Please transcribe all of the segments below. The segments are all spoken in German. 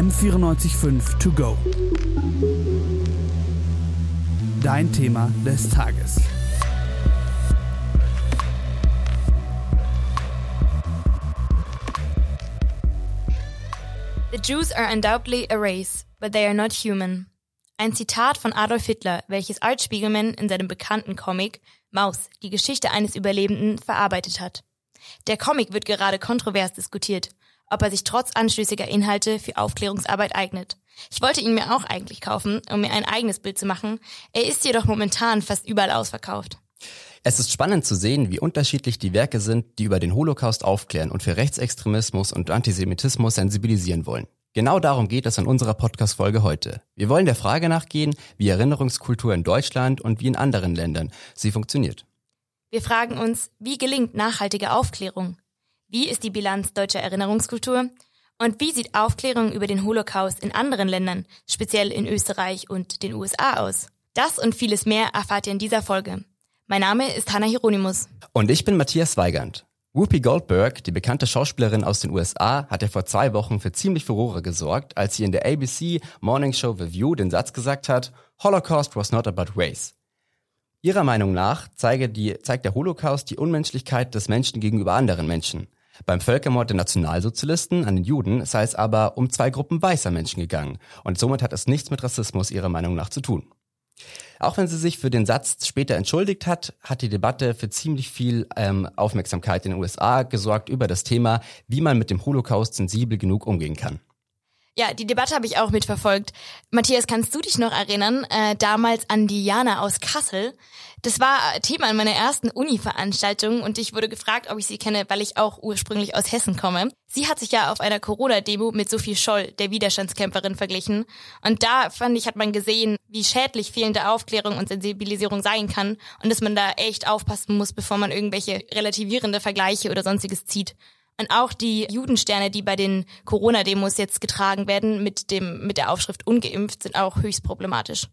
M945 To Go. Dein Thema des Tages. The Jews are undoubtedly a race, but they are not human. Ein Zitat von Adolf Hitler, welches Art Spiegelman in seinem bekannten Comic Maus, die Geschichte eines Überlebenden, verarbeitet hat. Der Comic wird gerade kontrovers diskutiert, ob er sich trotz anstößiger Inhalte für Aufklärungsarbeit eignet. Ich wollte ihn mir auch eigentlich kaufen, um mir ein eigenes Bild zu machen. Er ist jedoch momentan fast überall ausverkauft. Es ist spannend zu sehen, wie unterschiedlich die Werke sind, die über den Holocaust aufklären und für Rechtsextremismus und Antisemitismus sensibilisieren wollen. Genau darum geht es in unserer Podcast-Folge heute. Wir wollen der Frage nachgehen, wie Erinnerungskultur in Deutschland und wie in anderen Ländern sie funktioniert. Wir fragen uns, wie gelingt nachhaltige Aufklärung? Wie ist die Bilanz deutscher Erinnerungskultur? Und wie sieht Aufklärung über den Holocaust in anderen Ländern, speziell in Österreich und den USA aus? Das und vieles mehr erfahrt ihr in dieser Folge. Mein Name ist Hanna Hieronymus. Und ich bin Matthias Weigand. Whoopi Goldberg, die bekannte Schauspielerin aus den USA, hat ja vor zwei Wochen für ziemlich Furore gesorgt, als sie in der ABC Morning Show The View den Satz gesagt hat, Holocaust was not about race. Ihrer Meinung nach zeige die, zeigt der Holocaust die Unmenschlichkeit des Menschen gegenüber anderen Menschen. Beim Völkermord der Nationalsozialisten an den Juden sei es aber um zwei Gruppen weißer Menschen gegangen und somit hat es nichts mit Rassismus ihrer Meinung nach zu tun. Auch wenn sie sich für den Satz später entschuldigt hat, hat die Debatte für ziemlich viel ähm, Aufmerksamkeit in den USA gesorgt über das Thema, wie man mit dem Holocaust sensibel genug umgehen kann. Ja, die Debatte habe ich auch mitverfolgt. Matthias, kannst du dich noch erinnern, äh, damals an Diana aus Kassel? Das war Thema in meiner ersten Uni-Veranstaltung und ich wurde gefragt, ob ich sie kenne, weil ich auch ursprünglich aus Hessen komme. Sie hat sich ja auf einer Corona-Demo mit Sophie Scholl, der Widerstandskämpferin, verglichen. Und da, fand ich, hat man gesehen, wie schädlich fehlende Aufklärung und Sensibilisierung sein kann und dass man da echt aufpassen muss, bevor man irgendwelche relativierende Vergleiche oder sonstiges zieht. Und auch die Judensterne, die bei den Corona-Demos jetzt getragen werden, mit dem, mit der Aufschrift ungeimpft, sind auch höchst problematisch.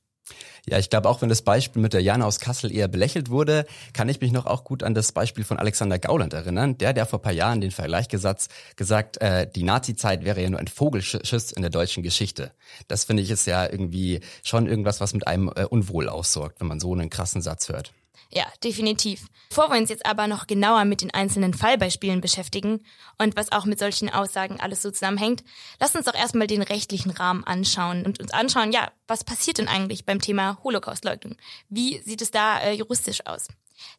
Ja, ich glaube, auch wenn das Beispiel mit der Jana aus Kassel eher belächelt wurde, kann ich mich noch auch gut an das Beispiel von Alexander Gauland erinnern, der, der vor paar Jahren den Vergleichsatz gesagt, äh, die Nazi-Zeit wäre ja nur ein Vogelschiss in der deutschen Geschichte. Das finde ich ist ja irgendwie schon irgendwas, was mit einem äh, Unwohl aussorgt, wenn man so einen krassen Satz hört. Ja, definitiv. Bevor wir uns jetzt aber noch genauer mit den einzelnen Fallbeispielen beschäftigen und was auch mit solchen Aussagen alles so zusammenhängt, lass uns doch erstmal den rechtlichen Rahmen anschauen und uns anschauen, ja, was passiert denn eigentlich beim Thema Holocaustleugnung? Wie sieht es da äh, juristisch aus?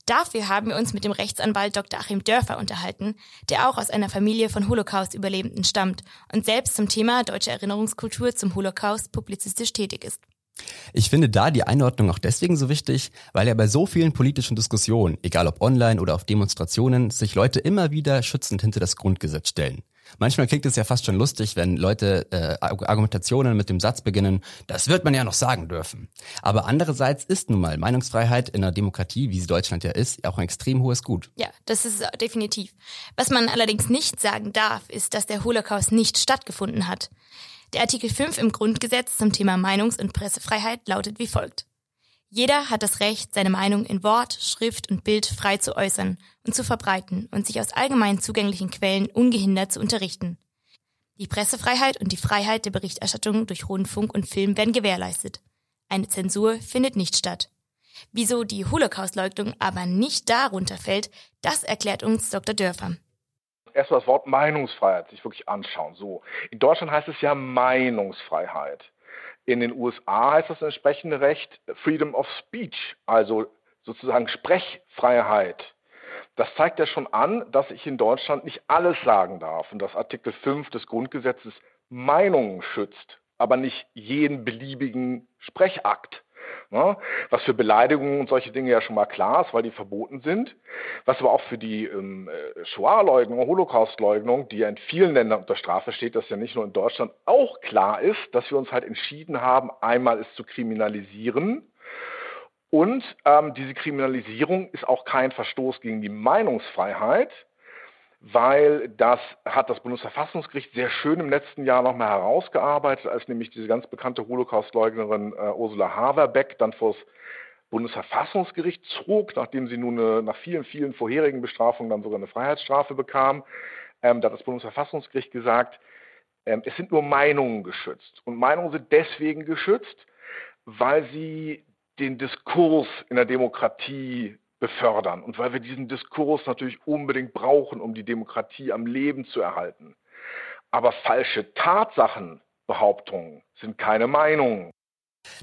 Dafür haben wir uns mit dem Rechtsanwalt Dr. Achim Dörfer unterhalten, der auch aus einer Familie von Holocaust-Überlebenden stammt und selbst zum Thema deutsche Erinnerungskultur zum Holocaust publizistisch tätig ist. Ich finde da die Einordnung auch deswegen so wichtig, weil ja bei so vielen politischen Diskussionen, egal ob online oder auf Demonstrationen, sich Leute immer wieder schützend hinter das Grundgesetz stellen. Manchmal klingt es ja fast schon lustig, wenn Leute äh, Argumentationen mit dem Satz beginnen, das wird man ja noch sagen dürfen. Aber andererseits ist nun mal Meinungsfreiheit in einer Demokratie, wie sie Deutschland ja ist, auch ein extrem hohes Gut. Ja, das ist definitiv. Was man allerdings nicht sagen darf, ist, dass der Holocaust nicht stattgefunden hat. Der Artikel 5 im Grundgesetz zum Thema Meinungs- und Pressefreiheit lautet wie folgt. Jeder hat das Recht, seine Meinung in Wort, Schrift und Bild frei zu äußern und zu verbreiten und sich aus allgemein zugänglichen Quellen ungehindert zu unterrichten. Die Pressefreiheit und die Freiheit der Berichterstattung durch Rundfunk und Film werden gewährleistet. Eine Zensur findet nicht statt. Wieso die Holocaustleugnung aber nicht darunter fällt, das erklärt uns Dr. Dörfer erstmal das Wort Meinungsfreiheit sich wirklich anschauen. So, in Deutschland heißt es ja Meinungsfreiheit. In den USA heißt das entsprechende Recht Freedom of Speech, also sozusagen Sprechfreiheit. Das zeigt ja schon an, dass ich in Deutschland nicht alles sagen darf und dass Artikel 5 des Grundgesetzes Meinungen schützt, aber nicht jeden beliebigen Sprechakt. Ne? Was für Beleidigungen und solche Dinge ja schon mal klar ist, weil die verboten sind. Was aber auch für die ähm, äh, Shoah-Leugnung, Holocaust-Leugnung, die ja in vielen Ländern unter Strafe steht, das ja nicht nur in Deutschland auch klar ist, dass wir uns halt entschieden haben, einmal es zu kriminalisieren. Und ähm, diese Kriminalisierung ist auch kein Verstoß gegen die Meinungsfreiheit, weil das hat das Bundesverfassungsgericht sehr schön im letzten Jahr nochmal herausgearbeitet, als nämlich diese ganz bekannte Holocaust-Leugnerin äh, Ursula Haverbeck dann vor das Bundesverfassungsgericht zog, nachdem sie nun eine, nach vielen, vielen vorherigen Bestrafungen dann sogar eine Freiheitsstrafe bekam. Ähm, da hat das Bundesverfassungsgericht gesagt, Ähm, es sind nur Meinungen geschützt. Und Meinungen sind deswegen geschützt, weil sie den Diskurs in der Demokratie befördern und weil wir diesen Diskurs natürlich unbedingt brauchen, um die Demokratie am Leben zu erhalten. Aber falsche Tatsachenbehauptungen sind keine Meinungen.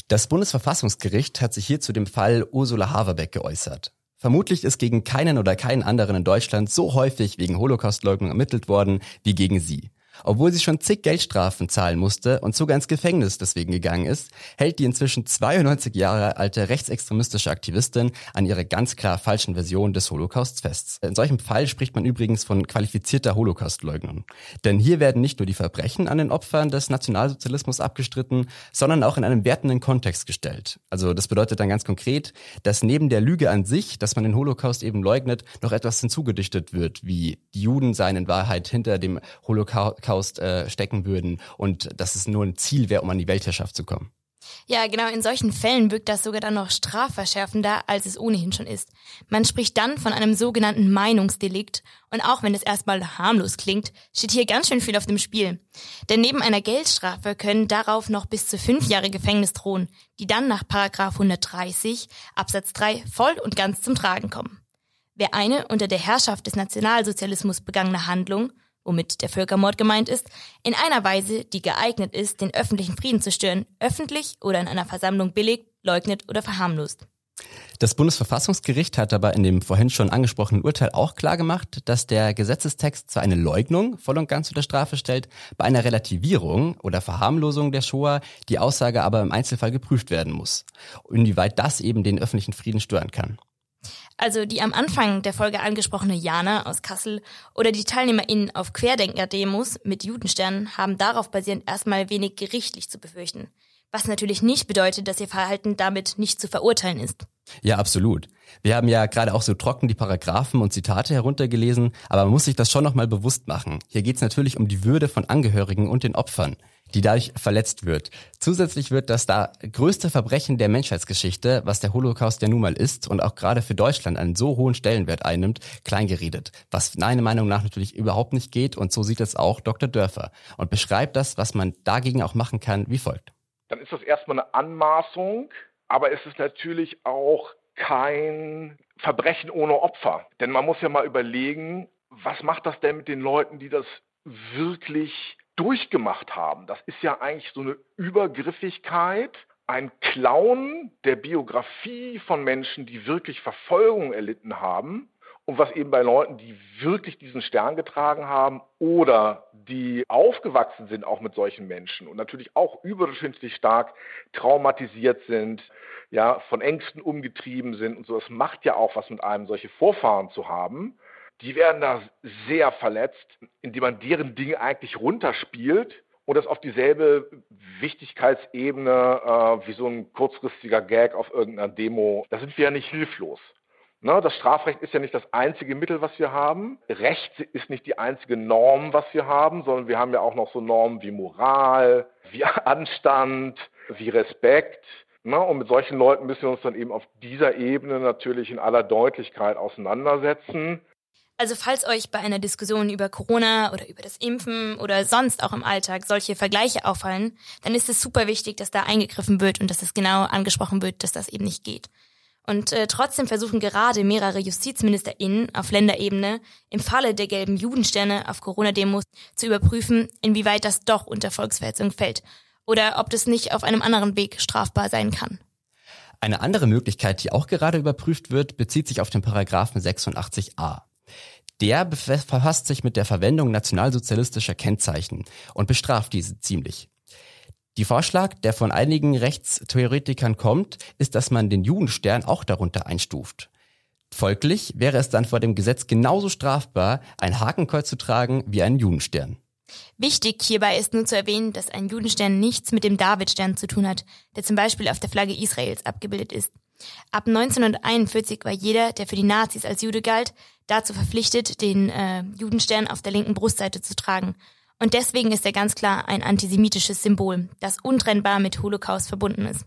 Das Bundesverfassungsgericht hat sich hier zu dem Fall Ursula Haverbeck geäußert. Vermutlich ist gegen keinen oder keinen anderen in Deutschland so häufig wegen Holocaustleugnung ermittelt worden wie gegen sie. Obwohl sie schon zig Geldstrafen zahlen musste und sogar ins Gefängnis deswegen gegangen ist, hält die inzwischen 92 Jahre alte rechtsextremistische Aktivistin an ihrer ganz klar falschen Version des Holocausts fest. In solchem Fall spricht man übrigens von qualifizierter Holocaustleugnung. Denn hier werden nicht nur die Verbrechen an den Opfern des Nationalsozialismus abgestritten, sondern auch in einem wertenden Kontext gestellt. Also das bedeutet dann ganz konkret, dass neben der Lüge an sich, dass man den Holocaust eben leugnet, noch etwas hinzugedichtet wird, wie die Juden seien in Wahrheit hinter dem Holocaust Holocaust äh, stecken würden und dass es nur ein Ziel wäre, um an die Weltherrschaft zu kommen. Ja, genau, in solchen Fällen wirkt das sogar dann noch strafverschärfender, als es ohnehin schon ist. Man spricht dann von einem sogenannten Meinungsdelikt und auch wenn es erstmal harmlos klingt, steht hier ganz schön viel auf dem Spiel. Denn neben einer Geldstrafe können darauf noch bis zu fünf Jahre Gefängnis drohen, die dann nach Paragraph 130 Absatz 3 voll und ganz zum Tragen kommen. Wer eine unter der Herrschaft des Nationalsozialismus begangene Handlung womit der Völkermord gemeint ist, in einer Weise, die geeignet ist, den öffentlichen Frieden zu stören, öffentlich oder in einer Versammlung billigt, leugnet oder verharmlost. Das Bundesverfassungsgericht hat aber in dem vorhin schon angesprochenen Urteil auch klargemacht, dass der Gesetzestext zwar eine Leugnung voll und ganz unter Strafe stellt, bei einer Relativierung oder Verharmlosung der Shoah die Aussage aber im Einzelfall geprüft werden muss, inwieweit das eben den öffentlichen Frieden stören kann. Also die am Anfang der Folge angesprochene Jana aus Kassel oder die TeilnehmerInnen auf Querdenker-Demos mit Judensternen haben darauf basierend erstmal wenig gerichtlich zu befürchten. Was natürlich nicht bedeutet, dass ihr Verhalten damit nicht zu verurteilen ist. Ja, absolut. Wir haben ja gerade auch so trocken die Paragraphen und Zitate heruntergelesen, aber man muss sich das schon nochmal bewusst machen. Hier geht es natürlich um die Würde von Angehörigen und den Opfern die dadurch verletzt wird. Zusätzlich wird das da größte Verbrechen der Menschheitsgeschichte, was der Holocaust ja nun mal ist und auch gerade für Deutschland einen so hohen Stellenwert einnimmt, kleingeredet. Was meiner Meinung nach natürlich überhaupt nicht geht und so sieht es auch Dr. Dörfer und beschreibt das, was man dagegen auch machen kann, wie folgt. Dann ist das erstmal eine Anmaßung, aber es ist natürlich auch kein Verbrechen ohne Opfer. Denn man muss ja mal überlegen, was macht das denn mit den Leuten, die das wirklich durchgemacht haben. Das ist ja eigentlich so eine Übergriffigkeit, ein Clown der Biografie von Menschen, die wirklich Verfolgung erlitten haben. Und was eben bei Leuten, die wirklich diesen Stern getragen haben oder die aufgewachsen sind auch mit solchen Menschen und natürlich auch überdurchschnittlich stark traumatisiert sind, ja, von Ängsten umgetrieben sind und so, das macht ja auch was mit einem, solche Vorfahren zu haben die werden da sehr verletzt, indem man deren Dinge eigentlich runterspielt und das auf dieselbe Wichtigkeitsebene äh, wie so ein kurzfristiger Gag auf irgendeiner Demo. Da sind wir ja nicht hilflos. Ne, das Strafrecht ist ja nicht das einzige Mittel, was wir haben. Recht ist nicht die einzige Norm, was wir haben, sondern wir haben ja auch noch so Normen wie Moral, wie Anstand, wie Respekt. Ne, und mit solchen Leuten müssen wir uns dann eben auf dieser Ebene natürlich in aller Deutlichkeit auseinandersetzen. Also falls euch bei einer Diskussion über Corona oder über das Impfen oder sonst auch im Alltag solche Vergleiche auffallen, dann ist es super wichtig, dass da eingegriffen wird und dass es genau angesprochen wird, dass das eben nicht geht. Und äh, trotzdem versuchen gerade mehrere JustizministerInnen auf Länderebene im Falle der gelben Judensterne auf Corona-Demos zu überprüfen, inwieweit das doch unter Volksverhetzung fällt oder ob das nicht auf einem anderen Weg strafbar sein kann. Eine andere Möglichkeit, die auch gerade überprüft wird, bezieht sich auf den Paragraphen 86a. Der befasst sich mit der Verwendung nationalsozialistischer Kennzeichen und bestraft diese ziemlich. Die Vorschlag, der von einigen Rechtstheoretikern kommt, ist, dass man den Judenstern auch darunter einstuft. Folglich wäre es dann vor dem Gesetz genauso strafbar, ein Hakenkreuz zu tragen wie einen Judenstern. Wichtig hierbei ist nur zu erwähnen, dass ein Judenstern nichts mit dem Davidstern zu tun hat, der zum Beispiel auf der Flagge Israels abgebildet ist. Ab 1941 war jeder, der für die Nazis als Jude galt, dazu verpflichtet, den äh, Judenstern auf der linken Brustseite zu tragen. Und deswegen ist er ganz klar ein antisemitisches Symbol, das untrennbar mit Holocaust verbunden ist.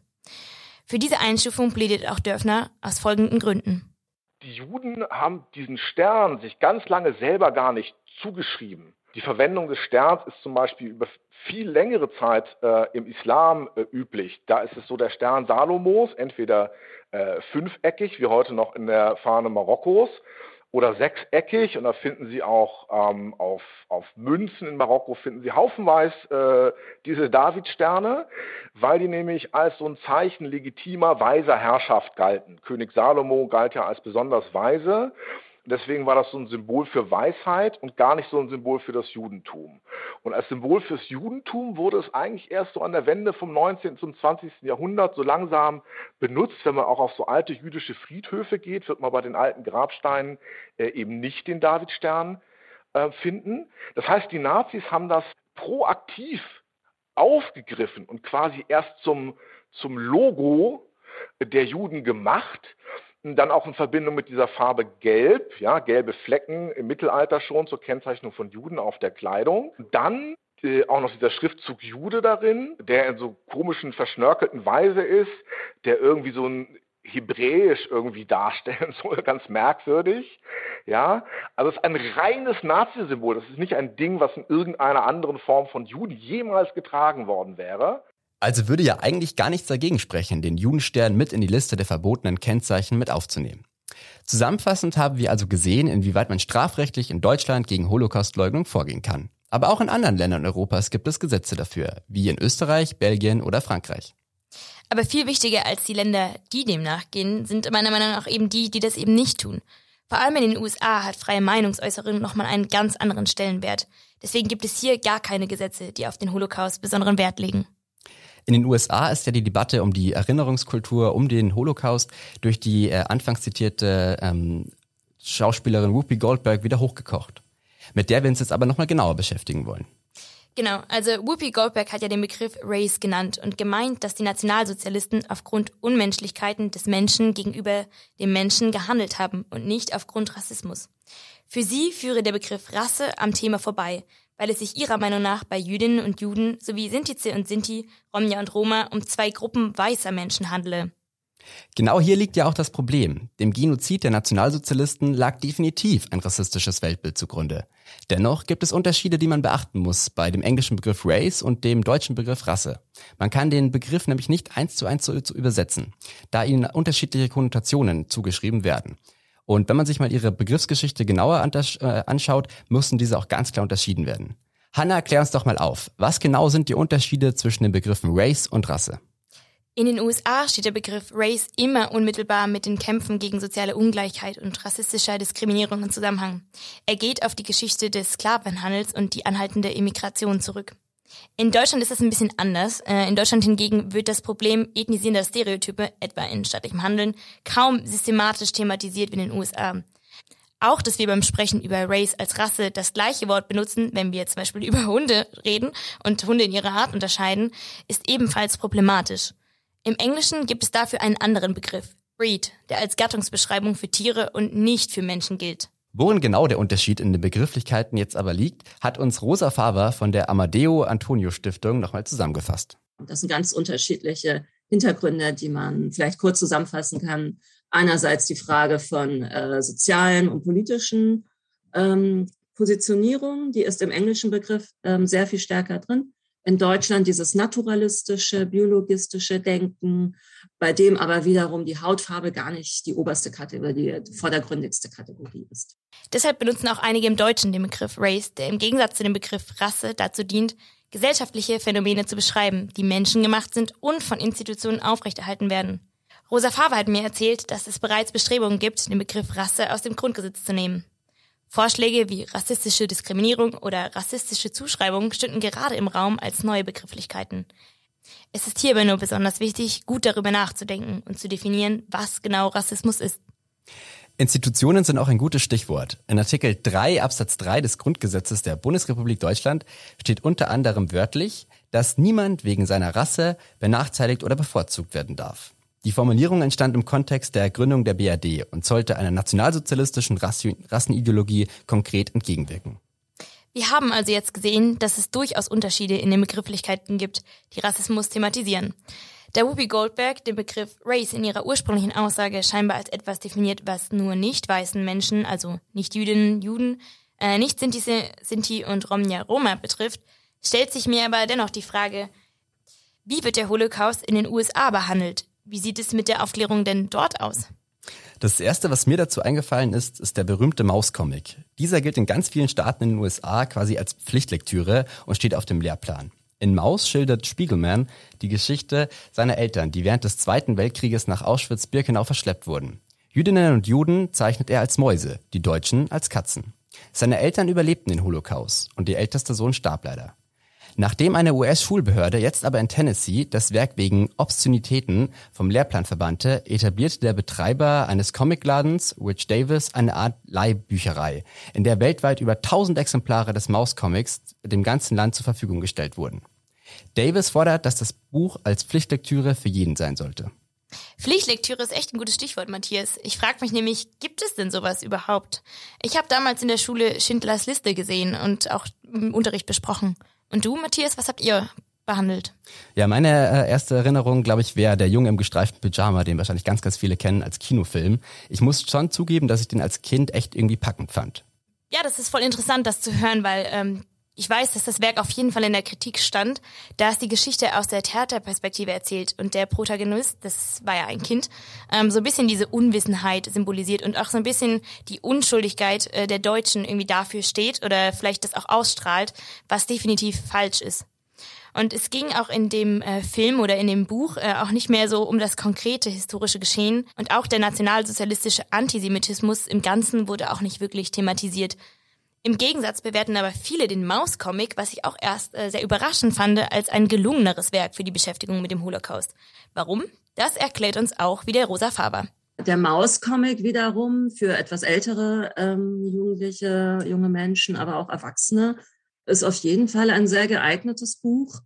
Für diese Einstufung plädiert auch Dörfner aus folgenden Gründen. Die Juden haben diesen Stern sich ganz lange selber gar nicht zugeschrieben. Die Verwendung des Sterns ist zum Beispiel über viel längere Zeit äh, im Islam äh, üblich. Da ist es so der Stern Salomos, entweder äh, fünfeckig, wie heute noch in der Fahne Marokkos, oder sechseckig und da finden Sie auch ähm, auf, auf Münzen in Marokko finden Sie haufenweise äh, diese Davidsterne, weil die nämlich als so ein Zeichen legitimer weiser Herrschaft galten. König Salomo galt ja als besonders weise Deswegen war das so ein Symbol für Weisheit und gar nicht so ein Symbol für das Judentum. Und als Symbol fürs Judentum wurde es eigentlich erst so an der Wende vom 19. zum 20. Jahrhundert so langsam benutzt. Wenn man auch auf so alte jüdische Friedhöfe geht, wird man bei den alten Grabsteinen äh, eben nicht den Davidstern äh, finden. Das heißt, die Nazis haben das proaktiv aufgegriffen und quasi erst zum, zum Logo der Juden gemacht dann auch in Verbindung mit dieser Farbe Gelb, ja, gelbe Flecken im Mittelalter schon zur Kennzeichnung von Juden auf der Kleidung. Dann äh, auch noch dieser Schriftzug Jude darin, der in so komischen, verschnörkelten Weise ist, der irgendwie so ein hebräisch irgendwie darstellen soll, ganz merkwürdig. Ja, also es ist ein reines Nazi-Symbol. Das ist nicht ein Ding, was in irgendeiner anderen Form von Juden jemals getragen worden wäre. Also würde ja eigentlich gar nichts dagegen sprechen, den Judenstern mit in die Liste der verbotenen Kennzeichen mit aufzunehmen. Zusammenfassend haben wir also gesehen, inwieweit man strafrechtlich in Deutschland gegen Holocaustleugnung vorgehen kann. Aber auch in anderen Ländern Europas gibt es Gesetze dafür, wie in Österreich, Belgien oder Frankreich. Aber viel wichtiger als die Länder, die dem nachgehen, sind meiner Meinung nach eben die, die das eben nicht tun. Vor allem in den USA hat freie Meinungsäußerung nochmal einen ganz anderen Stellenwert. Deswegen gibt es hier gar keine Gesetze, die auf den Holocaust besonderen Wert legen. In den USA ist ja die Debatte um die Erinnerungskultur, um den Holocaust durch die äh, anfangs zitierte ähm, Schauspielerin Whoopi Goldberg wieder hochgekocht. Mit der wir uns jetzt aber nochmal genauer beschäftigen wollen. Genau, also Whoopi Goldberg hat ja den Begriff Race genannt und gemeint, dass die Nationalsozialisten aufgrund Unmenschlichkeiten des Menschen gegenüber dem Menschen gehandelt haben und nicht aufgrund Rassismus. Für sie führe der Begriff Rasse am Thema vorbei, weil es sich ihrer Meinung nach bei Jüdinnen und Juden sowie Sintize und Sinti, Romja und Roma um zwei Gruppen weißer Menschen handele. Genau hier liegt ja auch das Problem. Dem Genozid der Nationalsozialisten lag definitiv ein rassistisches Weltbild zugrunde. Dennoch gibt es Unterschiede, die man beachten muss bei dem englischen Begriff Race und dem deutschen Begriff Rasse. Man kann den Begriff nämlich nicht eins zu eins zu übersetzen, da ihnen unterschiedliche Konnotationen zugeschrieben werden. Und wenn man sich mal ihre Begriffsgeschichte genauer äh, anschaut, müssen diese auch ganz klar unterschieden werden. Hanna, klär uns doch mal auf. Was genau sind die Unterschiede zwischen den Begriffen Race und Rasse? In den USA steht der Begriff Race immer unmittelbar mit den Kämpfen gegen soziale Ungleichheit und rassistischer Diskriminierung in Zusammenhang. Er geht auf die Geschichte des Sklavenhandels und die anhaltende Immigration zurück. In Deutschland ist das ein bisschen anders. Äh, in Deutschland hingegen wird das Problem ethnisierender Stereotype, etwa in staatlichem Handeln, kaum systematisch thematisiert wie in den USA. Auch, dass wir beim Sprechen über Race als Rasse das gleiche Wort benutzen, wenn wir zum Beispiel über Hunde reden und Hunde in ihrer Art unterscheiden, ist ebenfalls problematisch. Im Englischen gibt es dafür einen anderen Begriff, Breed, der als Gattungsbeschreibung für Tiere und nicht für Menschen gilt. Worin genau der Unterschied in den Begrifflichkeiten jetzt aber liegt, hat uns Rosa Faber von der Amadeo Antonio Stiftung nochmal zusammengefasst. Das sind ganz unterschiedliche Hintergründe, die man vielleicht kurz zusammenfassen kann. Einerseits die Frage von äh, sozialen und politischen ähm, Positionierung, die ist im englischen Begriff ähm, sehr viel stärker drin in Deutschland dieses naturalistische, biologistische Denken, bei dem aber wiederum die Hautfarbe gar nicht die oberste Kategorie, die vordergründigste Kategorie ist. Deshalb benutzen auch einige im Deutschen den Begriff Race, der im Gegensatz zu dem Begriff Rasse dazu dient, gesellschaftliche Phänomene zu beschreiben, die menschengemacht sind und von Institutionen aufrechterhalten werden. Rosa Faber hat mir erzählt, dass es bereits Bestrebungen gibt, den Begriff Rasse aus dem Grundgesetz zu nehmen. Vorschläge wie rassistische Diskriminierung oder rassistische Zuschreibung stünden gerade im Raum als neue Begrifflichkeiten. Es ist hierbei nur besonders wichtig, gut darüber nachzudenken und zu definieren, was genau Rassismus ist. Institutionen sind auch ein gutes Stichwort. In Artikel 3 Absatz 3 des Grundgesetzes der Bundesrepublik Deutschland steht unter anderem wörtlich, dass niemand wegen seiner Rasse benachteiligt oder bevorzugt werden darf. Die Formulierung entstand im Kontext der Gründung der BRD und sollte einer nationalsozialistischen Rassenideologie konkret entgegenwirken. Wir haben also jetzt gesehen, dass es durchaus Unterschiede in den Begrifflichkeiten gibt, die Rassismus thematisieren. Da Whoopi Goldberg den Begriff Race in ihrer ursprünglichen Aussage scheinbar als etwas definiert, was nur nicht weißen Menschen, also nicht Jüdinnen, Juden, äh, nicht Sinti, Sinti und Romnia Roma betrifft, stellt sich mir aber dennoch die Frage, wie wird der Holocaust in den USA behandelt? Wie sieht es mit der Aufklärung denn dort aus? Das erste, was mir dazu eingefallen ist, ist der berühmte Mauscomic. Dieser gilt in ganz vielen Staaten in den USA quasi als Pflichtlektüre und steht auf dem Lehrplan. In Maus schildert Spiegelman die Geschichte seiner Eltern, die während des Zweiten Weltkrieges nach Auschwitz-Birkenau verschleppt wurden. Jüdinnen und Juden zeichnet er als Mäuse, die Deutschen als Katzen. Seine Eltern überlebten den Holocaust und ihr ältester Sohn starb leider. Nachdem eine US-Schulbehörde jetzt aber in Tennessee das Werk wegen Obszönitäten vom Lehrplan verbannte, etablierte der Betreiber eines Comicladens, Rich Davis, eine Art Leihbücherei, in der weltweit über 1000 Exemplare des Mauscomics dem ganzen Land zur Verfügung gestellt wurden. Davis fordert, dass das Buch als Pflichtlektüre für jeden sein sollte. Pflichtlektüre ist echt ein gutes Stichwort, Matthias. Ich frage mich nämlich, gibt es denn sowas überhaupt? Ich habe damals in der Schule Schindlers Liste gesehen und auch im Unterricht besprochen. Und du, Matthias, was habt ihr behandelt? Ja, meine äh, erste Erinnerung, glaube ich, wäre der Junge im gestreiften Pyjama, den wahrscheinlich ganz, ganz viele kennen als Kinofilm. Ich muss schon zugeben, dass ich den als Kind echt irgendwie packend fand. Ja, das ist voll interessant, das zu hören, weil ähm, ich weiß, dass das Werk auf jeden Fall in der Kritik stand, da es die Geschichte aus der Theaterperspektive erzählt und der Protagonist, das war ja ein Kind, ähm, so ein bisschen diese Unwissenheit symbolisiert und auch so ein bisschen die Unschuldigkeit äh, der Deutschen irgendwie dafür steht oder vielleicht das auch ausstrahlt, was definitiv falsch ist. Und es ging auch in dem äh, Film oder in dem Buch äh, auch nicht mehr so um das konkrete historische Geschehen und auch der nationalsozialistische Antisemitismus im Ganzen wurde auch nicht wirklich thematisiert, im Gegensatz bewerten aber viele den Maus-Comic, was ich auch erst äh, sehr überraschend fand, als ein gelungeneres Werk für die Beschäftigung mit dem Holocaust. Warum? Das erklärt uns auch wieder Rosa Faber. Der Maus-Comic wiederum für etwas ältere ähm, Jugendliche, junge Menschen, aber auch Erwachsene ist auf jeden Fall ein sehr geeignetes Buch,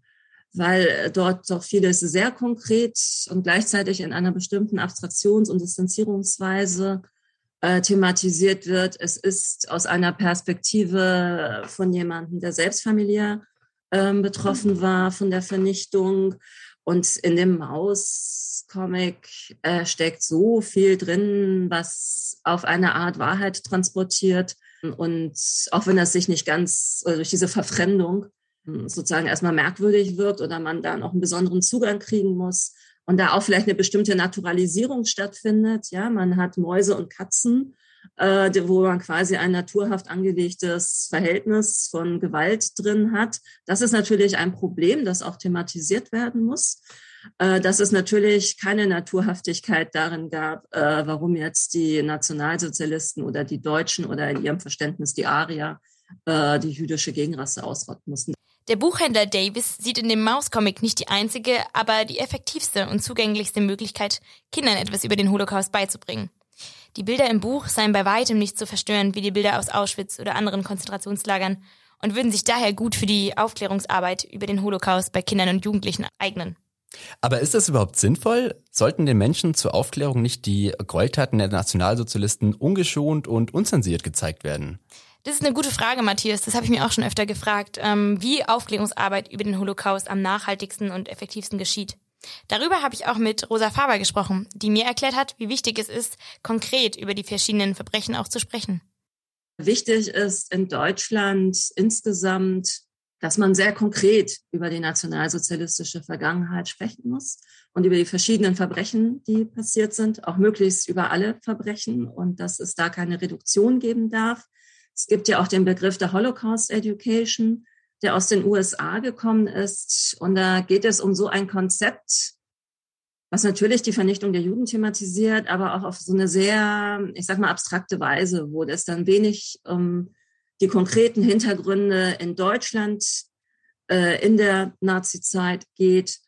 weil dort doch vieles sehr konkret und gleichzeitig in einer bestimmten Abstraktions- und Distanzierungsweise äh, thematisiert wird. Es ist aus einer Perspektive von jemandem, der selbst familiär ähm, betroffen war von der Vernichtung. Und in dem Maus-Comic äh, steckt so viel drin, was auf eine Art Wahrheit transportiert. Und auch wenn das sich nicht ganz äh, durch diese Verfremdung hm, sozusagen erstmal merkwürdig wirkt oder man da noch einen besonderen Zugang kriegen muss, und da auch vielleicht eine bestimmte Naturalisierung stattfindet. Ja, man hat Mäuse und Katzen, äh, wo man quasi ein naturhaft angelegtes Verhältnis von Gewalt drin hat. Das ist natürlich ein Problem, das auch thematisiert werden muss. Äh, dass es natürlich keine Naturhaftigkeit darin gab, äh, warum jetzt die Nationalsozialisten oder die Deutschen oder in ihrem Verständnis die Arier äh, die jüdische Gegenrasse ausrotten mussten. Der Buchhändler Davis sieht in dem Mauscomic nicht die einzige, aber die effektivste und zugänglichste Möglichkeit, Kindern etwas über den Holocaust beizubringen. Die Bilder im Buch seien bei weitem nicht so verstörend wie die Bilder aus Auschwitz oder anderen Konzentrationslagern und würden sich daher gut für die Aufklärungsarbeit über den Holocaust bei Kindern und Jugendlichen eignen. Aber ist das überhaupt sinnvoll? Sollten den Menschen zur Aufklärung nicht die Gräueltaten der Nationalsozialisten ungeschont und unzensiert gezeigt werden? Das ist eine gute Frage, Matthias. Das habe ich mir auch schon öfter gefragt, ähm, wie Aufklärungsarbeit über den Holocaust am nachhaltigsten und effektivsten geschieht. Darüber habe ich auch mit Rosa Faber gesprochen, die mir erklärt hat, wie wichtig es ist, konkret über die verschiedenen Verbrechen auch zu sprechen. Wichtig ist in Deutschland insgesamt, dass man sehr konkret über die nationalsozialistische Vergangenheit sprechen muss und über die verschiedenen Verbrechen, die passiert sind, auch möglichst über alle Verbrechen und dass es da keine Reduktion geben darf. Es gibt ja auch den Begriff der Holocaust Education, der aus den USA gekommen ist. Und da geht es um so ein Konzept, was natürlich die Vernichtung der Juden thematisiert, aber auch auf so eine sehr, ich sag mal, abstrakte Weise, wo es dann wenig um die konkreten Hintergründe in Deutschland äh, in der Nazizeit geht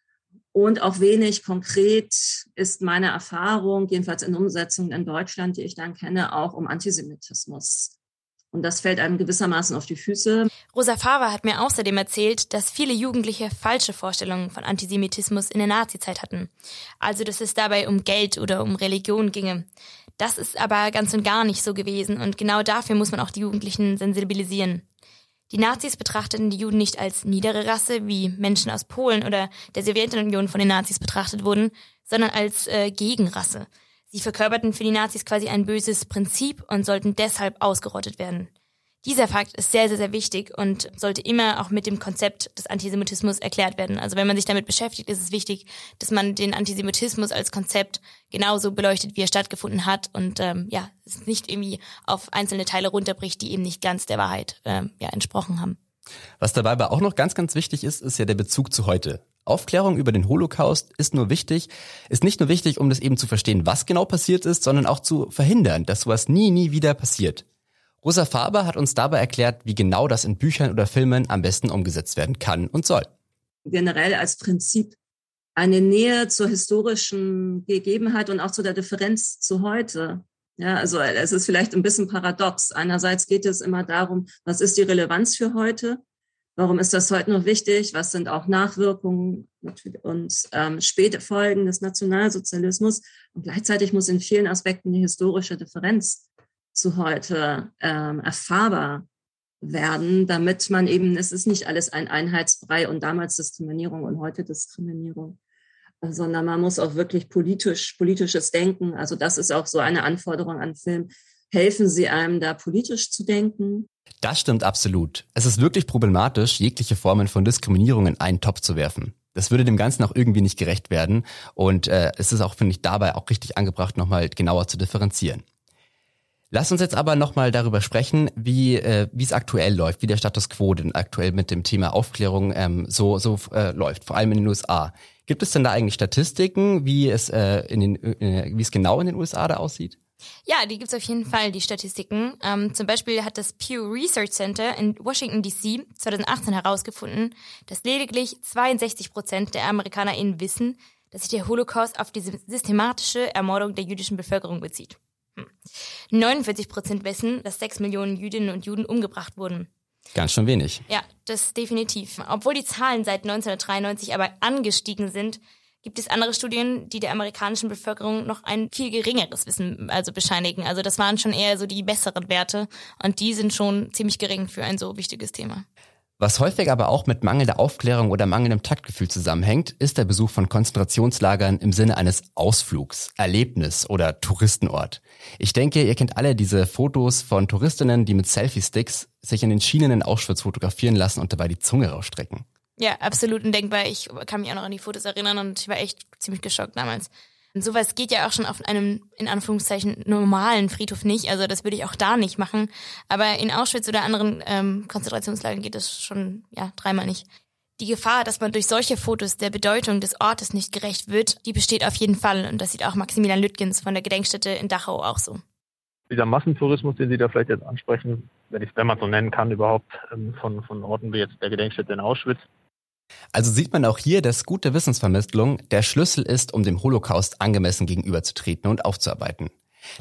und auch wenig konkret ist meine Erfahrung, jedenfalls in Umsetzung in Deutschland, die ich dann kenne, auch um Antisemitismus und das fällt einem gewissermaßen auf die Füße. Rosa Faber hat mir außerdem erzählt, dass viele Jugendliche falsche Vorstellungen von Antisemitismus in der Nazizeit hatten. Also, dass es dabei um Geld oder um Religion ginge. Das ist aber ganz und gar nicht so gewesen und genau dafür muss man auch die Jugendlichen sensibilisieren. Die Nazis betrachteten die Juden nicht als niedere Rasse, wie Menschen aus Polen oder der Sowjetunion von den Nazis betrachtet wurden, sondern als äh, Gegenrasse. Sie verkörperten für die Nazis quasi ein böses Prinzip und sollten deshalb ausgerottet werden. Dieser Fakt ist sehr, sehr, sehr wichtig und sollte immer auch mit dem Konzept des Antisemitismus erklärt werden. Also wenn man sich damit beschäftigt, ist es wichtig, dass man den Antisemitismus als Konzept genauso beleuchtet, wie er stattgefunden hat und ähm, ja, es nicht irgendwie auf einzelne Teile runterbricht, die eben nicht ganz der Wahrheit ähm, ja, entsprochen haben. Was dabei aber auch noch ganz, ganz wichtig ist, ist ja der Bezug zu heute. Aufklärung über den Holocaust ist nur wichtig, ist nicht nur wichtig, um das eben zu verstehen, was genau passiert ist, sondern auch zu verhindern, dass sowas nie, nie wieder passiert. Rosa Faber hat uns dabei erklärt, wie genau das in Büchern oder Filmen am besten umgesetzt werden kann und soll. Generell als Prinzip eine Nähe zur historischen Gegebenheit und auch zu der Differenz zu heute. Ja, also es ist vielleicht ein bisschen paradox. Einerseits geht es immer darum, was ist die Relevanz für heute? Warum ist das heute noch wichtig? Was sind auch Nachwirkungen und ähm, späte Folgen des Nationalsozialismus? Und gleichzeitig muss in vielen Aspekten die historische Differenz zu heute ähm, erfahrbar werden, damit man eben, es ist nicht alles ein Einheitsbrei und damals Diskriminierung und heute Diskriminierung, sondern man muss auch wirklich politisch, politisches Denken, also das ist auch so eine Anforderung an Film, helfen Sie einem da politisch zu denken? Das stimmt absolut. Es ist wirklich problematisch, jegliche Formen von Diskriminierung in einen Topf zu werfen. Das würde dem Ganzen auch irgendwie nicht gerecht werden. Und äh, es ist auch, finde ich, dabei auch richtig angebracht, nochmal genauer zu differenzieren. Lass uns jetzt aber nochmal darüber sprechen, wie äh, es aktuell läuft, wie der Status quo denn aktuell mit dem Thema Aufklärung ähm, so so äh, läuft, vor allem in den USA. Gibt es denn da eigentlich Statistiken, wie es äh, in den äh, wie es genau in den USA da aussieht? Ja, die gibt's auf jeden Fall, die Statistiken. Ähm, zum Beispiel hat das Pew Research Center in Washington DC 2018 herausgefunden, dass lediglich 62 Prozent der AmerikanerInnen wissen, dass sich der Holocaust auf die systematische Ermordung der jüdischen Bevölkerung bezieht. 49 Prozent wissen, dass sechs Millionen Jüdinnen und Juden umgebracht wurden. Ganz schön wenig. Ja, das definitiv. Obwohl die Zahlen seit 1993 aber angestiegen sind, gibt es andere Studien, die der amerikanischen Bevölkerung noch ein viel geringeres Wissen also bescheinigen. Also das waren schon eher so die besseren Werte und die sind schon ziemlich gering für ein so wichtiges Thema. Was häufig aber auch mit mangelnder Aufklärung oder mangelndem Taktgefühl zusammenhängt, ist der Besuch von Konzentrationslagern im Sinne eines Ausflugs, Erlebnis oder Touristenort. Ich denke, ihr kennt alle diese Fotos von Touristinnen, die mit Selfie-Sticks sich in den Schienen in Auschwitz fotografieren lassen und dabei die Zunge rausstrecken. Ja, absolut undenkbar. Ich kann mich auch noch an die Fotos erinnern und ich war echt ziemlich geschockt damals. Und sowas geht ja auch schon auf einem, in Anführungszeichen, normalen Friedhof nicht. Also das würde ich auch da nicht machen. Aber in Auschwitz oder anderen ähm, Konzentrationslagern geht das schon, ja, dreimal nicht. Die Gefahr, dass man durch solche Fotos der Bedeutung des Ortes nicht gerecht wird, die besteht auf jeden Fall. Und das sieht auch Maximilian Lüttgens von der Gedenkstätte in Dachau auch so. Dieser Massentourismus, den Sie da vielleicht jetzt ansprechen, wenn ich es, man so nennen kann, überhaupt ähm, von, von Orten wie jetzt der Gedenkstätte in Auschwitz, also sieht man auch hier, dass gute Wissensvermittlung der Schlüssel ist, um dem Holocaust angemessen gegenüberzutreten und aufzuarbeiten.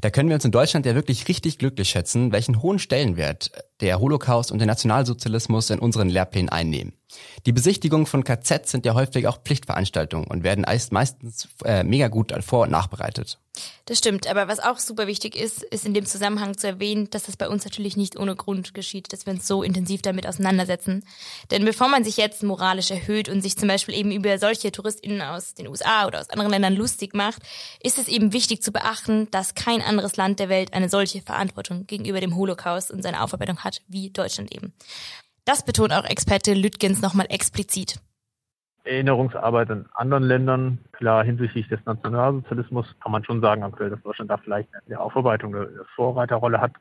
Da können wir uns in Deutschland ja wirklich richtig glücklich schätzen, welchen hohen Stellenwert der Holocaust und der Nationalsozialismus in unseren Lehrplänen einnehmen. Die Besichtigungen von KZ sind ja häufig auch Pflichtveranstaltungen und werden meistens äh, mega gut vor- und nachbereitet. Das stimmt, aber was auch super wichtig ist, ist in dem Zusammenhang zu erwähnen, dass das bei uns natürlich nicht ohne Grund geschieht, dass wir uns so intensiv damit auseinandersetzen. Denn bevor man sich jetzt moralisch erhöht und sich zum Beispiel eben über solche TouristInnen aus den USA oder aus anderen Ländern lustig macht, ist es eben wichtig zu beachten, dass kein anderes Land der Welt eine solche Verantwortung gegenüber dem Holocaust und seiner Aufarbeitung hat wie Deutschland eben. Das betont auch Experte Lütgens nochmal explizit. Erinnerungsarbeit in anderen Ländern, klar hinsichtlich des Nationalsozialismus, kann man schon sagen aktuell, dass Deutschland da vielleicht eine Aufarbeitung eine Vorreiterrolle hat.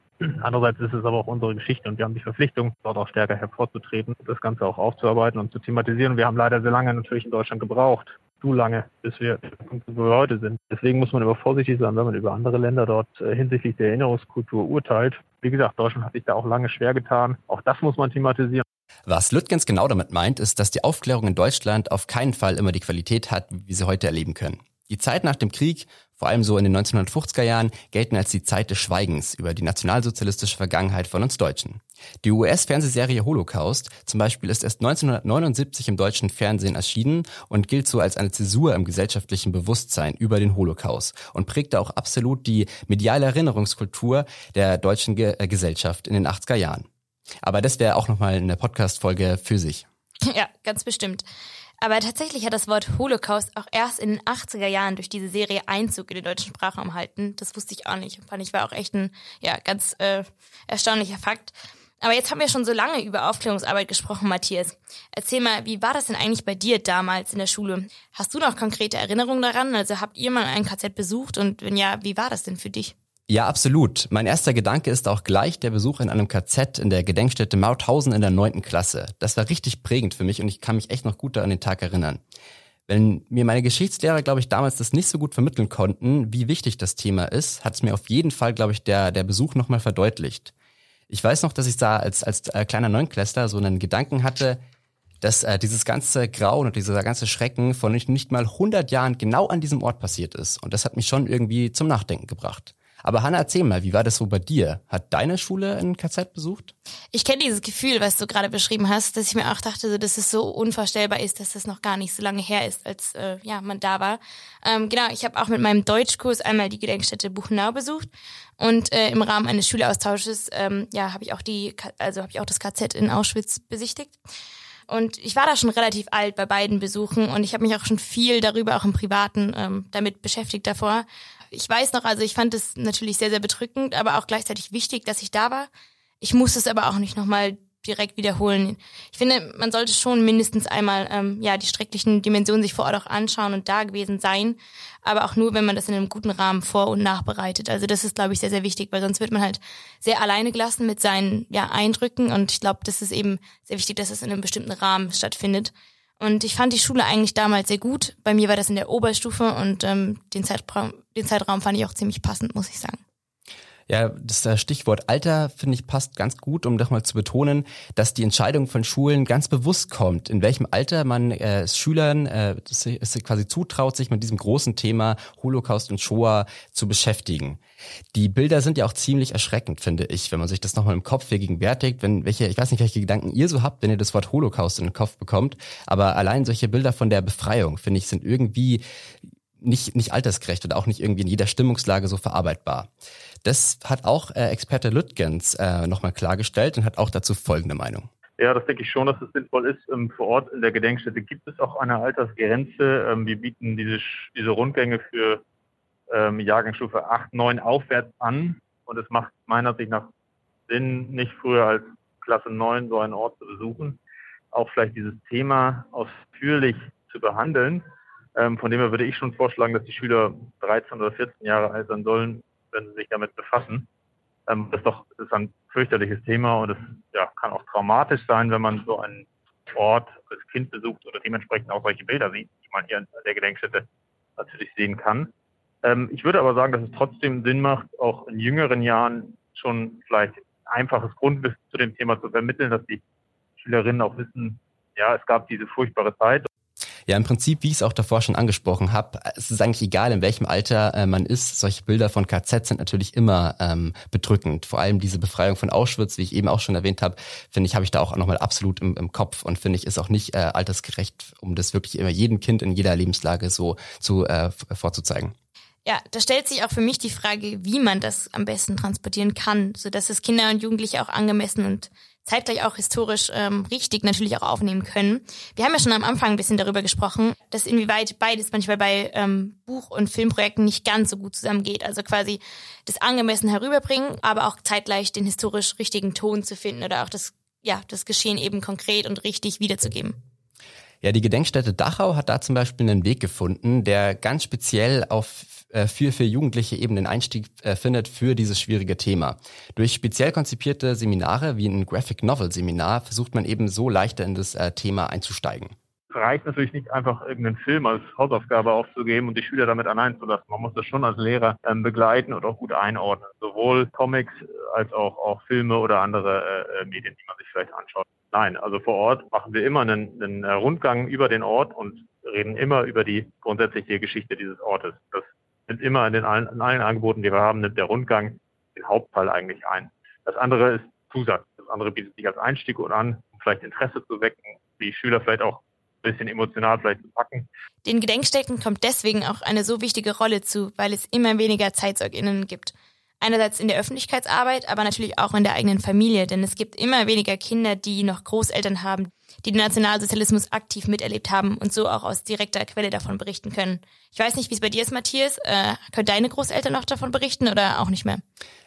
Andererseits ist es aber auch unsere Geschichte und wir haben die Verpflichtung, dort auch stärker hervorzutreten, das Ganze auch aufzuarbeiten und zu thematisieren. Wir haben leider sehr lange natürlich in Deutschland gebraucht, zu lange, bis wir, wo wir heute sind. Deswegen muss man immer vorsichtig sein, wenn man über andere Länder dort äh, hinsichtlich der Erinnerungskultur urteilt. Wie gesagt, Deutschland hat sich da auch lange schwer getan. Auch das muss man thematisieren. Was Lüttgens genau damit meint, ist, dass die Aufklärung in Deutschland auf keinen Fall immer die Qualität hat, wie wir sie heute erleben können. Die Zeit nach dem Krieg vor allem so in den 1950er Jahren, gelten als die Zeit des Schweigens über die nationalsozialistische Vergangenheit von uns Deutschen. Die US-Fernsehserie Holocaust zum Beispiel ist erst 1979 im deutschen Fernsehen erschienen und gilt so als eine Zäsur im gesellschaftlichen Bewusstsein über den Holocaust und prägte auch absolut die mediale Erinnerungskultur der deutschen Ge äh, Gesellschaft in den 80er Jahren. Aber das wäre auch nochmal eine Podcast-Folge für sich. Ja, ganz bestimmt. Aber tatsächlich hat das Wort Holocaust auch erst in den 80er Jahren durch diese Serie Einzug in den deutschen Sprachraum halten. Das wusste ich auch nicht. Fand ich war auch echt ein ja, ganz äh, erstaunlicher Fakt. Aber jetzt haben wir schon so lange über Aufklärungsarbeit gesprochen, Matthias. Erzähl mal, wie war das denn eigentlich bei dir damals in der Schule? Hast du noch konkrete Erinnerungen daran? Also habt ihr mal ein KZ besucht und wenn ja, wie war das denn für dich? Ja, absolut. Mein erster Gedanke ist auch gleich der Besuch in einem KZ in der Gedenkstätte Mauthausen in der neunten Klasse. Das war richtig prägend für mich und ich kann mich echt noch gut an den Tag erinnern. Wenn mir meine Geschichtslehrer, glaube ich, damals das nicht so gut vermitteln konnten, wie wichtig das Thema ist, hat es mir auf jeden Fall, glaube ich, der, der Besuch nochmal verdeutlicht. Ich weiß noch, dass ich da als, als äh, kleiner Neunklässler so einen Gedanken hatte, dass äh, dieses ganze Grauen und dieser ganze Schrecken von nicht, nicht mal 100 Jahren genau an diesem Ort passiert ist. Und das hat mich schon irgendwie zum Nachdenken gebracht. Aber Hanna, erzähl mal, wie war das so bei dir? Hat deine Schule ein KZ besucht? Ich kenne dieses Gefühl, was du gerade beschrieben hast, dass ich mir auch dachte, dass es so unvorstellbar ist, dass das noch gar nicht so lange her ist, als äh, ja man da war. Ähm, genau, ich habe auch mit meinem Deutschkurs einmal die Gedenkstätte Buchenau besucht und äh, im Rahmen eines Schüleraustausches ähm, ja habe ich auch die, also habe ich auch das KZ in Auschwitz besichtigt. Und ich war da schon relativ alt bei beiden Besuchen und ich habe mich auch schon viel darüber, auch im Privaten, ähm, damit beschäftigt davor ich weiß noch, also ich fand es natürlich sehr, sehr bedrückend, aber auch gleichzeitig wichtig, dass ich da war. Ich muss es aber auch nicht nochmal direkt wiederholen. Ich finde, man sollte schon mindestens einmal ähm, ja die schrecklichen Dimensionen sich vor Ort auch anschauen und da gewesen sein, aber auch nur, wenn man das in einem guten Rahmen vor- und nachbereitet. Also das ist, glaube ich, sehr, sehr wichtig, weil sonst wird man halt sehr alleine gelassen mit seinen ja, Eindrücken und ich glaube, das ist eben sehr wichtig, dass es in einem bestimmten Rahmen stattfindet. Und ich fand die Schule eigentlich damals sehr gut. Bei mir war das in der Oberstufe und ähm, den, Zeitraum, den Zeitraum fand ich auch ziemlich passend, muss ich sagen. Ja, das Stichwort Alter, finde ich, passt ganz gut, um doch mal zu betonen, dass die Entscheidung von Schulen ganz bewusst kommt, in welchem Alter man äh, Schülern äh, es quasi zutraut, sich mit diesem großen Thema Holocaust und Shoah zu beschäftigen. Die Bilder sind ja auch ziemlich erschreckend, finde ich, wenn man sich das nochmal im Kopf vergegenwärtigt, wenn welche, ich weiß nicht, welche Gedanken ihr so habt, wenn ihr das Wort Holocaust in den Kopf bekommt, aber allein solche Bilder von der Befreiung, finde ich, sind irgendwie nicht, nicht altersgerecht und auch nicht irgendwie in jeder Stimmungslage so verarbeitbar. Das hat auch äh, Experte Lüttgens äh, nochmal klargestellt und hat auch dazu folgende Meinung. Ja, das denke ich schon, dass es sinnvoll ist. Ähm, vor Ort in der Gedenkstätte gibt es auch eine Altersgrenze. Ähm, wir bieten diese, diese Rundgänge für ähm, Jahrgangsstufe 8, 9 aufwärts an. Und es macht meiner Sicht nach Sinn, nicht früher als Klasse 9 so einen Ort zu besuchen. Auch vielleicht dieses Thema ausführlich zu behandeln. Ähm, von dem her würde ich schon vorschlagen, dass die Schüler 13 oder 14 Jahre alt sein sollen, wenn sie sich damit befassen. Ähm, das ist doch das ist ein fürchterliches Thema und es ja, kann auch traumatisch sein, wenn man so einen Ort als Kind besucht oder dementsprechend auch solche Bilder sieht, die man hier an der Gedenkstätte natürlich sehen kann. Ähm, ich würde aber sagen, dass es trotzdem Sinn macht, auch in jüngeren Jahren schon vielleicht einfaches Grundwissen zu dem Thema zu vermitteln, dass die Schülerinnen auch wissen, ja, es gab diese furchtbare Zeit ja, im Prinzip, wie ich es auch davor schon angesprochen habe, es ist eigentlich egal, in welchem Alter äh, man ist. Solche Bilder von KZ sind natürlich immer ähm, bedrückend. Vor allem diese Befreiung von Auschwitz, wie ich eben auch schon erwähnt habe, finde ich, habe ich da auch nochmal absolut im, im Kopf und finde ich, ist auch nicht äh, altersgerecht, um das wirklich immer jedem Kind in jeder Lebenslage so zu äh, vorzuzeigen. Ja, da stellt sich auch für mich die Frage, wie man das am besten transportieren kann, so dass es Kinder und Jugendliche auch angemessen und zeitgleich auch historisch ähm, richtig natürlich auch aufnehmen können. Wir haben ja schon am Anfang ein bisschen darüber gesprochen, dass inwieweit beides manchmal bei ähm, Buch- und Filmprojekten nicht ganz so gut zusammengeht. Also quasi das angemessen herüberbringen, aber auch zeitgleich den historisch richtigen Ton zu finden oder auch das, ja, das Geschehen eben konkret und richtig wiederzugeben. Ja, die Gedenkstätte Dachau hat da zum Beispiel einen Weg gefunden, der ganz speziell auf für, für Jugendliche eben den Einstieg äh, findet für dieses schwierige Thema. Durch speziell konzipierte Seminare wie ein Graphic Novel Seminar versucht man eben so leichter in das äh, Thema einzusteigen. Es reicht natürlich nicht einfach irgendeinen Film als Hausaufgabe aufzugeben und die Schüler damit allein zu lassen. Man muss das schon als Lehrer ähm, begleiten und auch gut einordnen. Sowohl Comics als auch, auch Filme oder andere äh, Medien, die man sich vielleicht anschaut. Nein, also vor Ort machen wir immer einen, einen Rundgang über den Ort und reden immer über die grundsätzliche Geschichte dieses Ortes. Das sind immer in, den allen, in allen Angeboten, die wir haben, nimmt der Rundgang den Hauptteil eigentlich ein. Das andere ist Zusatz. Das andere bietet sich als Einstieg an, um vielleicht Interesse zu wecken, die Schüler vielleicht auch ein bisschen emotional vielleicht zu packen. Den Gedenkstätten kommt deswegen auch eine so wichtige Rolle zu, weil es immer weniger ZeitzeugInnen gibt. Einerseits in der Öffentlichkeitsarbeit, aber natürlich auch in der eigenen Familie, denn es gibt immer weniger Kinder, die noch Großeltern haben, die den Nationalsozialismus aktiv miterlebt haben und so auch aus direkter Quelle davon berichten können. Ich weiß nicht, wie es bei dir ist, Matthias. Äh, können deine Großeltern noch davon berichten oder auch nicht mehr?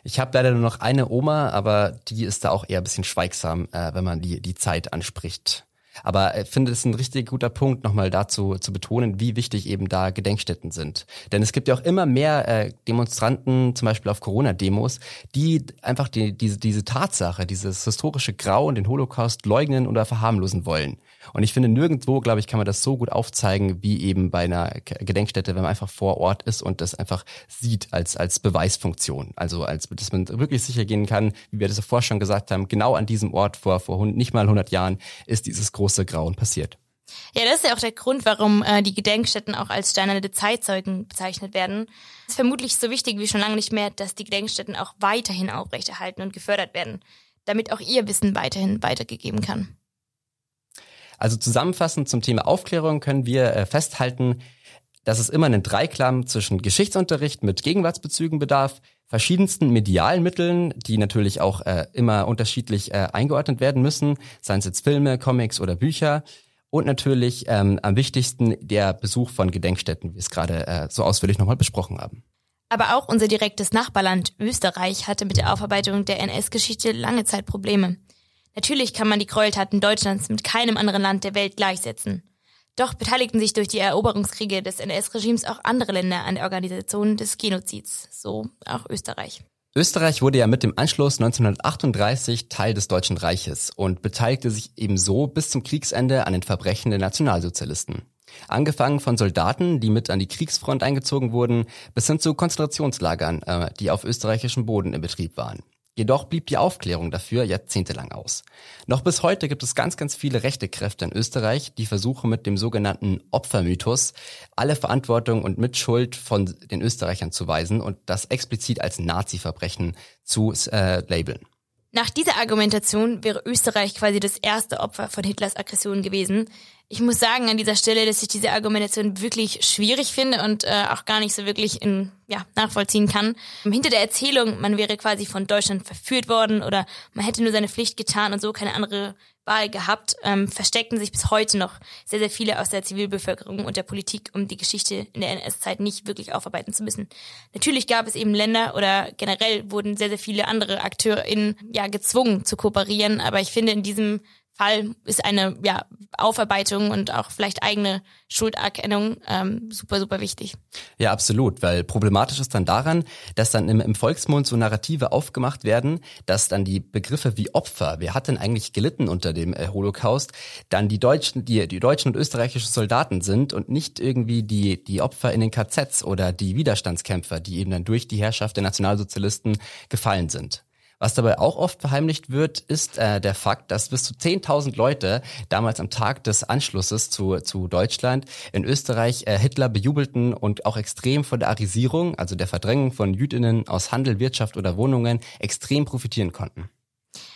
Ich habe leider nur noch eine Oma, aber die ist da auch eher ein bisschen schweigsam, äh, wenn man die, die Zeit anspricht. Aber ich finde, es ist ein richtig guter Punkt, nochmal dazu zu betonen, wie wichtig eben da Gedenkstätten sind. Denn es gibt ja auch immer mehr äh, Demonstranten, zum Beispiel auf Corona-Demos, die einfach die, diese, diese Tatsache, dieses historische Grau und den Holocaust leugnen oder verharmlosen wollen. Und ich finde, nirgendwo, glaube ich, kann man das so gut aufzeigen, wie eben bei einer Gedenkstätte, wenn man einfach vor Ort ist und das einfach sieht als, als Beweisfunktion. Also als, dass man wirklich sicher gehen kann, wie wir das vorher schon gesagt haben, genau an diesem Ort vor, vor nicht mal 100 Jahren ist dieses große Grauen passiert. Ja, das ist ja auch der Grund, warum äh, die Gedenkstätten auch als steinerne Zeitzeugen bezeichnet werden. Es ist vermutlich so wichtig wie schon lange nicht mehr, dass die Gedenkstätten auch weiterhin aufrechterhalten und gefördert werden, damit auch ihr Wissen weiterhin weitergegeben kann. Also zusammenfassend zum Thema Aufklärung können wir äh, festhalten, dass es immer einen Dreiklang zwischen Geschichtsunterricht mit Gegenwartsbezügen bedarf, verschiedensten medialen Mitteln, die natürlich auch äh, immer unterschiedlich äh, eingeordnet werden müssen, seien es jetzt Filme, Comics oder Bücher. Und natürlich ähm, am wichtigsten der Besuch von Gedenkstätten, wie wir es gerade äh, so ausführlich nochmal besprochen haben. Aber auch unser direktes Nachbarland Österreich hatte mit der Aufarbeitung der NS-Geschichte lange Zeit Probleme. Natürlich kann man die Gräueltaten Deutschlands mit keinem anderen Land der Welt gleichsetzen. Doch beteiligten sich durch die Eroberungskriege des NS-Regimes auch andere Länder an der Organisation des Genozids, so auch Österreich. Österreich wurde ja mit dem Anschluss 1938 Teil des Deutschen Reiches und beteiligte sich ebenso bis zum Kriegsende an den Verbrechen der Nationalsozialisten. Angefangen von Soldaten, die mit an die Kriegsfront eingezogen wurden, bis hin zu Konzentrationslagern, äh, die auf österreichischem Boden in Betrieb waren. Jedoch blieb die Aufklärung dafür jahrzehntelang aus. Noch bis heute gibt es ganz, ganz viele rechte Kräfte in Österreich, die versuchen mit dem sogenannten Opfermythos alle Verantwortung und Mitschuld von den Österreichern zu weisen und das explizit als Nazi-Verbrechen zu äh, labeln. Nach dieser Argumentation wäre Österreich quasi das erste Opfer von Hitlers Aggression gewesen. Ich muss sagen an dieser Stelle, dass ich diese Argumentation wirklich schwierig finde und äh, auch gar nicht so wirklich in, ja, nachvollziehen kann. Hinter der Erzählung, man wäre quasi von Deutschland verführt worden oder man hätte nur seine Pflicht getan und so keine andere Wahl gehabt, ähm, versteckten sich bis heute noch sehr, sehr viele aus der Zivilbevölkerung und der Politik, um die Geschichte in der NS-Zeit nicht wirklich aufarbeiten zu müssen. Natürlich gab es eben Länder oder generell wurden sehr, sehr viele andere AkteurInnen ja gezwungen zu kooperieren, aber ich finde in diesem Fall ist eine ja, Aufarbeitung und auch vielleicht eigene Schulderkennung ähm, super, super wichtig. Ja, absolut, weil problematisch ist dann daran, dass dann im, im Volksmund so Narrative aufgemacht werden, dass dann die Begriffe wie Opfer, wer hat denn eigentlich gelitten unter dem äh, Holocaust, dann die Deutschen, die, die deutschen und österreichischen Soldaten sind und nicht irgendwie die, die Opfer in den KZs oder die Widerstandskämpfer, die eben dann durch die Herrschaft der Nationalsozialisten gefallen sind. Was dabei auch oft verheimlicht wird, ist äh, der Fakt, dass bis zu 10.000 Leute damals am Tag des Anschlusses zu, zu Deutschland in Österreich äh, Hitler bejubelten und auch extrem von der Arisierung, also der Verdrängung von Jüdinnen aus Handel, Wirtschaft oder Wohnungen, extrem profitieren konnten.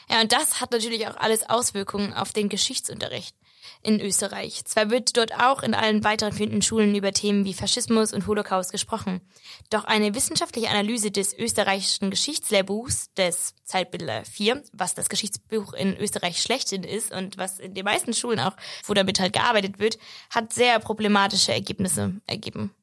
Ja, und das hat natürlich auch alles Auswirkungen auf den Geschichtsunterricht in Österreich. Zwar wird dort auch in allen weiterführenden Schulen über Themen wie Faschismus und Holocaust gesprochen, doch eine wissenschaftliche Analyse des österreichischen Geschichtslehrbuchs des Zeitbilder 4, was das Geschichtsbuch in Österreich schlechthin ist und was in den meisten Schulen auch, wo damit halt gearbeitet wird, hat sehr problematische Ergebnisse ergeben.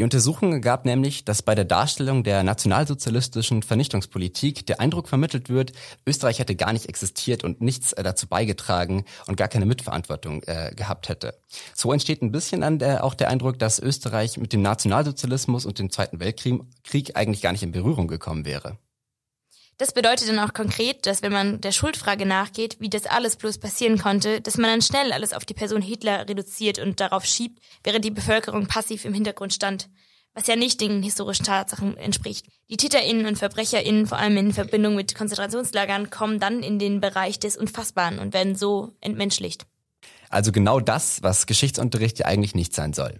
Die Untersuchung ergab nämlich, dass bei der Darstellung der nationalsozialistischen Vernichtungspolitik der Eindruck vermittelt wird, Österreich hätte gar nicht existiert und nichts äh, dazu beigetragen und gar keine Mitverantwortung äh, gehabt hätte. So entsteht ein bisschen an der, auch der Eindruck, dass Österreich mit dem Nationalsozialismus und dem Zweiten Weltkrieg Krieg eigentlich gar nicht in Berührung gekommen wäre. Das bedeutet dann auch konkret, dass wenn man der Schuldfrage nachgeht, wie das alles bloß passieren konnte, dass man dann schnell alles auf die Person Hitler reduziert und darauf schiebt, während die Bevölkerung passiv im Hintergrund stand. Was ja nicht den historischen Tatsachen entspricht. Die TäterInnen und VerbrecherInnen, vor allem in Verbindung mit Konzentrationslagern, kommen dann in den Bereich des Unfassbaren und werden so entmenschlicht. Also genau das, was Geschichtsunterricht ja eigentlich nicht sein soll.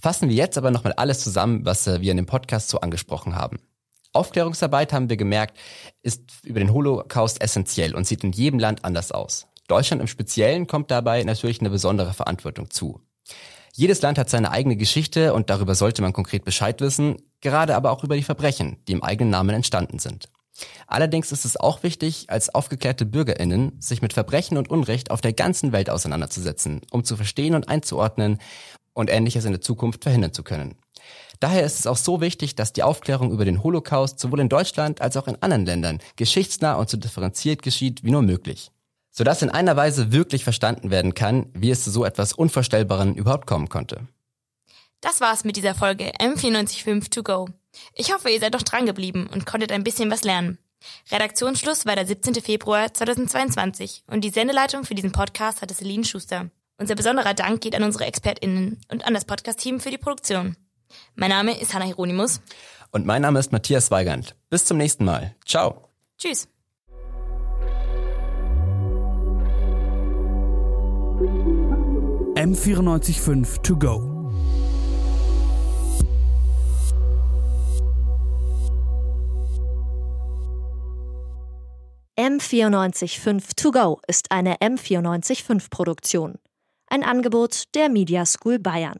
Fassen wir jetzt aber nochmal alles zusammen, was äh, wir in dem Podcast so angesprochen haben. Aufklärungsarbeit, haben wir gemerkt, ist über den Holocaust essentiell und sieht in jedem Land anders aus. Deutschland im Speziellen kommt dabei natürlich eine besondere Verantwortung zu. Jedes Land hat seine eigene Geschichte und darüber sollte man konkret Bescheid wissen, gerade aber auch über die Verbrechen, die im eigenen Namen entstanden sind. Allerdings ist es auch wichtig, als aufgeklärte Bürgerinnen sich mit Verbrechen und Unrecht auf der ganzen Welt auseinanderzusetzen, um zu verstehen und einzuordnen und Ähnliches in der Zukunft verhindern zu können. Daher ist es auch so wichtig, dass die Aufklärung über den Holocaust sowohl in Deutschland als auch in anderen Ländern geschichtsnah und so differenziert geschieht wie nur möglich. Sodass in einer Weise wirklich verstanden werden kann, wie es zu so etwas Unvorstellbaren überhaupt kommen konnte. Das war's mit dieser Folge M945 To Go. Ich hoffe, ihr seid doch dran geblieben und konntet ein bisschen was lernen. Redaktionsschluss war der 17. Februar 2022 und die Sendeleitung für diesen Podcast hatte Celine Schuster. Unser besonderer Dank geht an unsere ExpertInnen und an das Podcast-Team für die Produktion. Mein Name ist Hanna Hieronymus. Und mein Name ist Matthias Weigand. Bis zum nächsten Mal. Ciao. Tschüss. M945 To Go. M945 To Go ist eine M945 Produktion. Ein Angebot der Media School Bayern.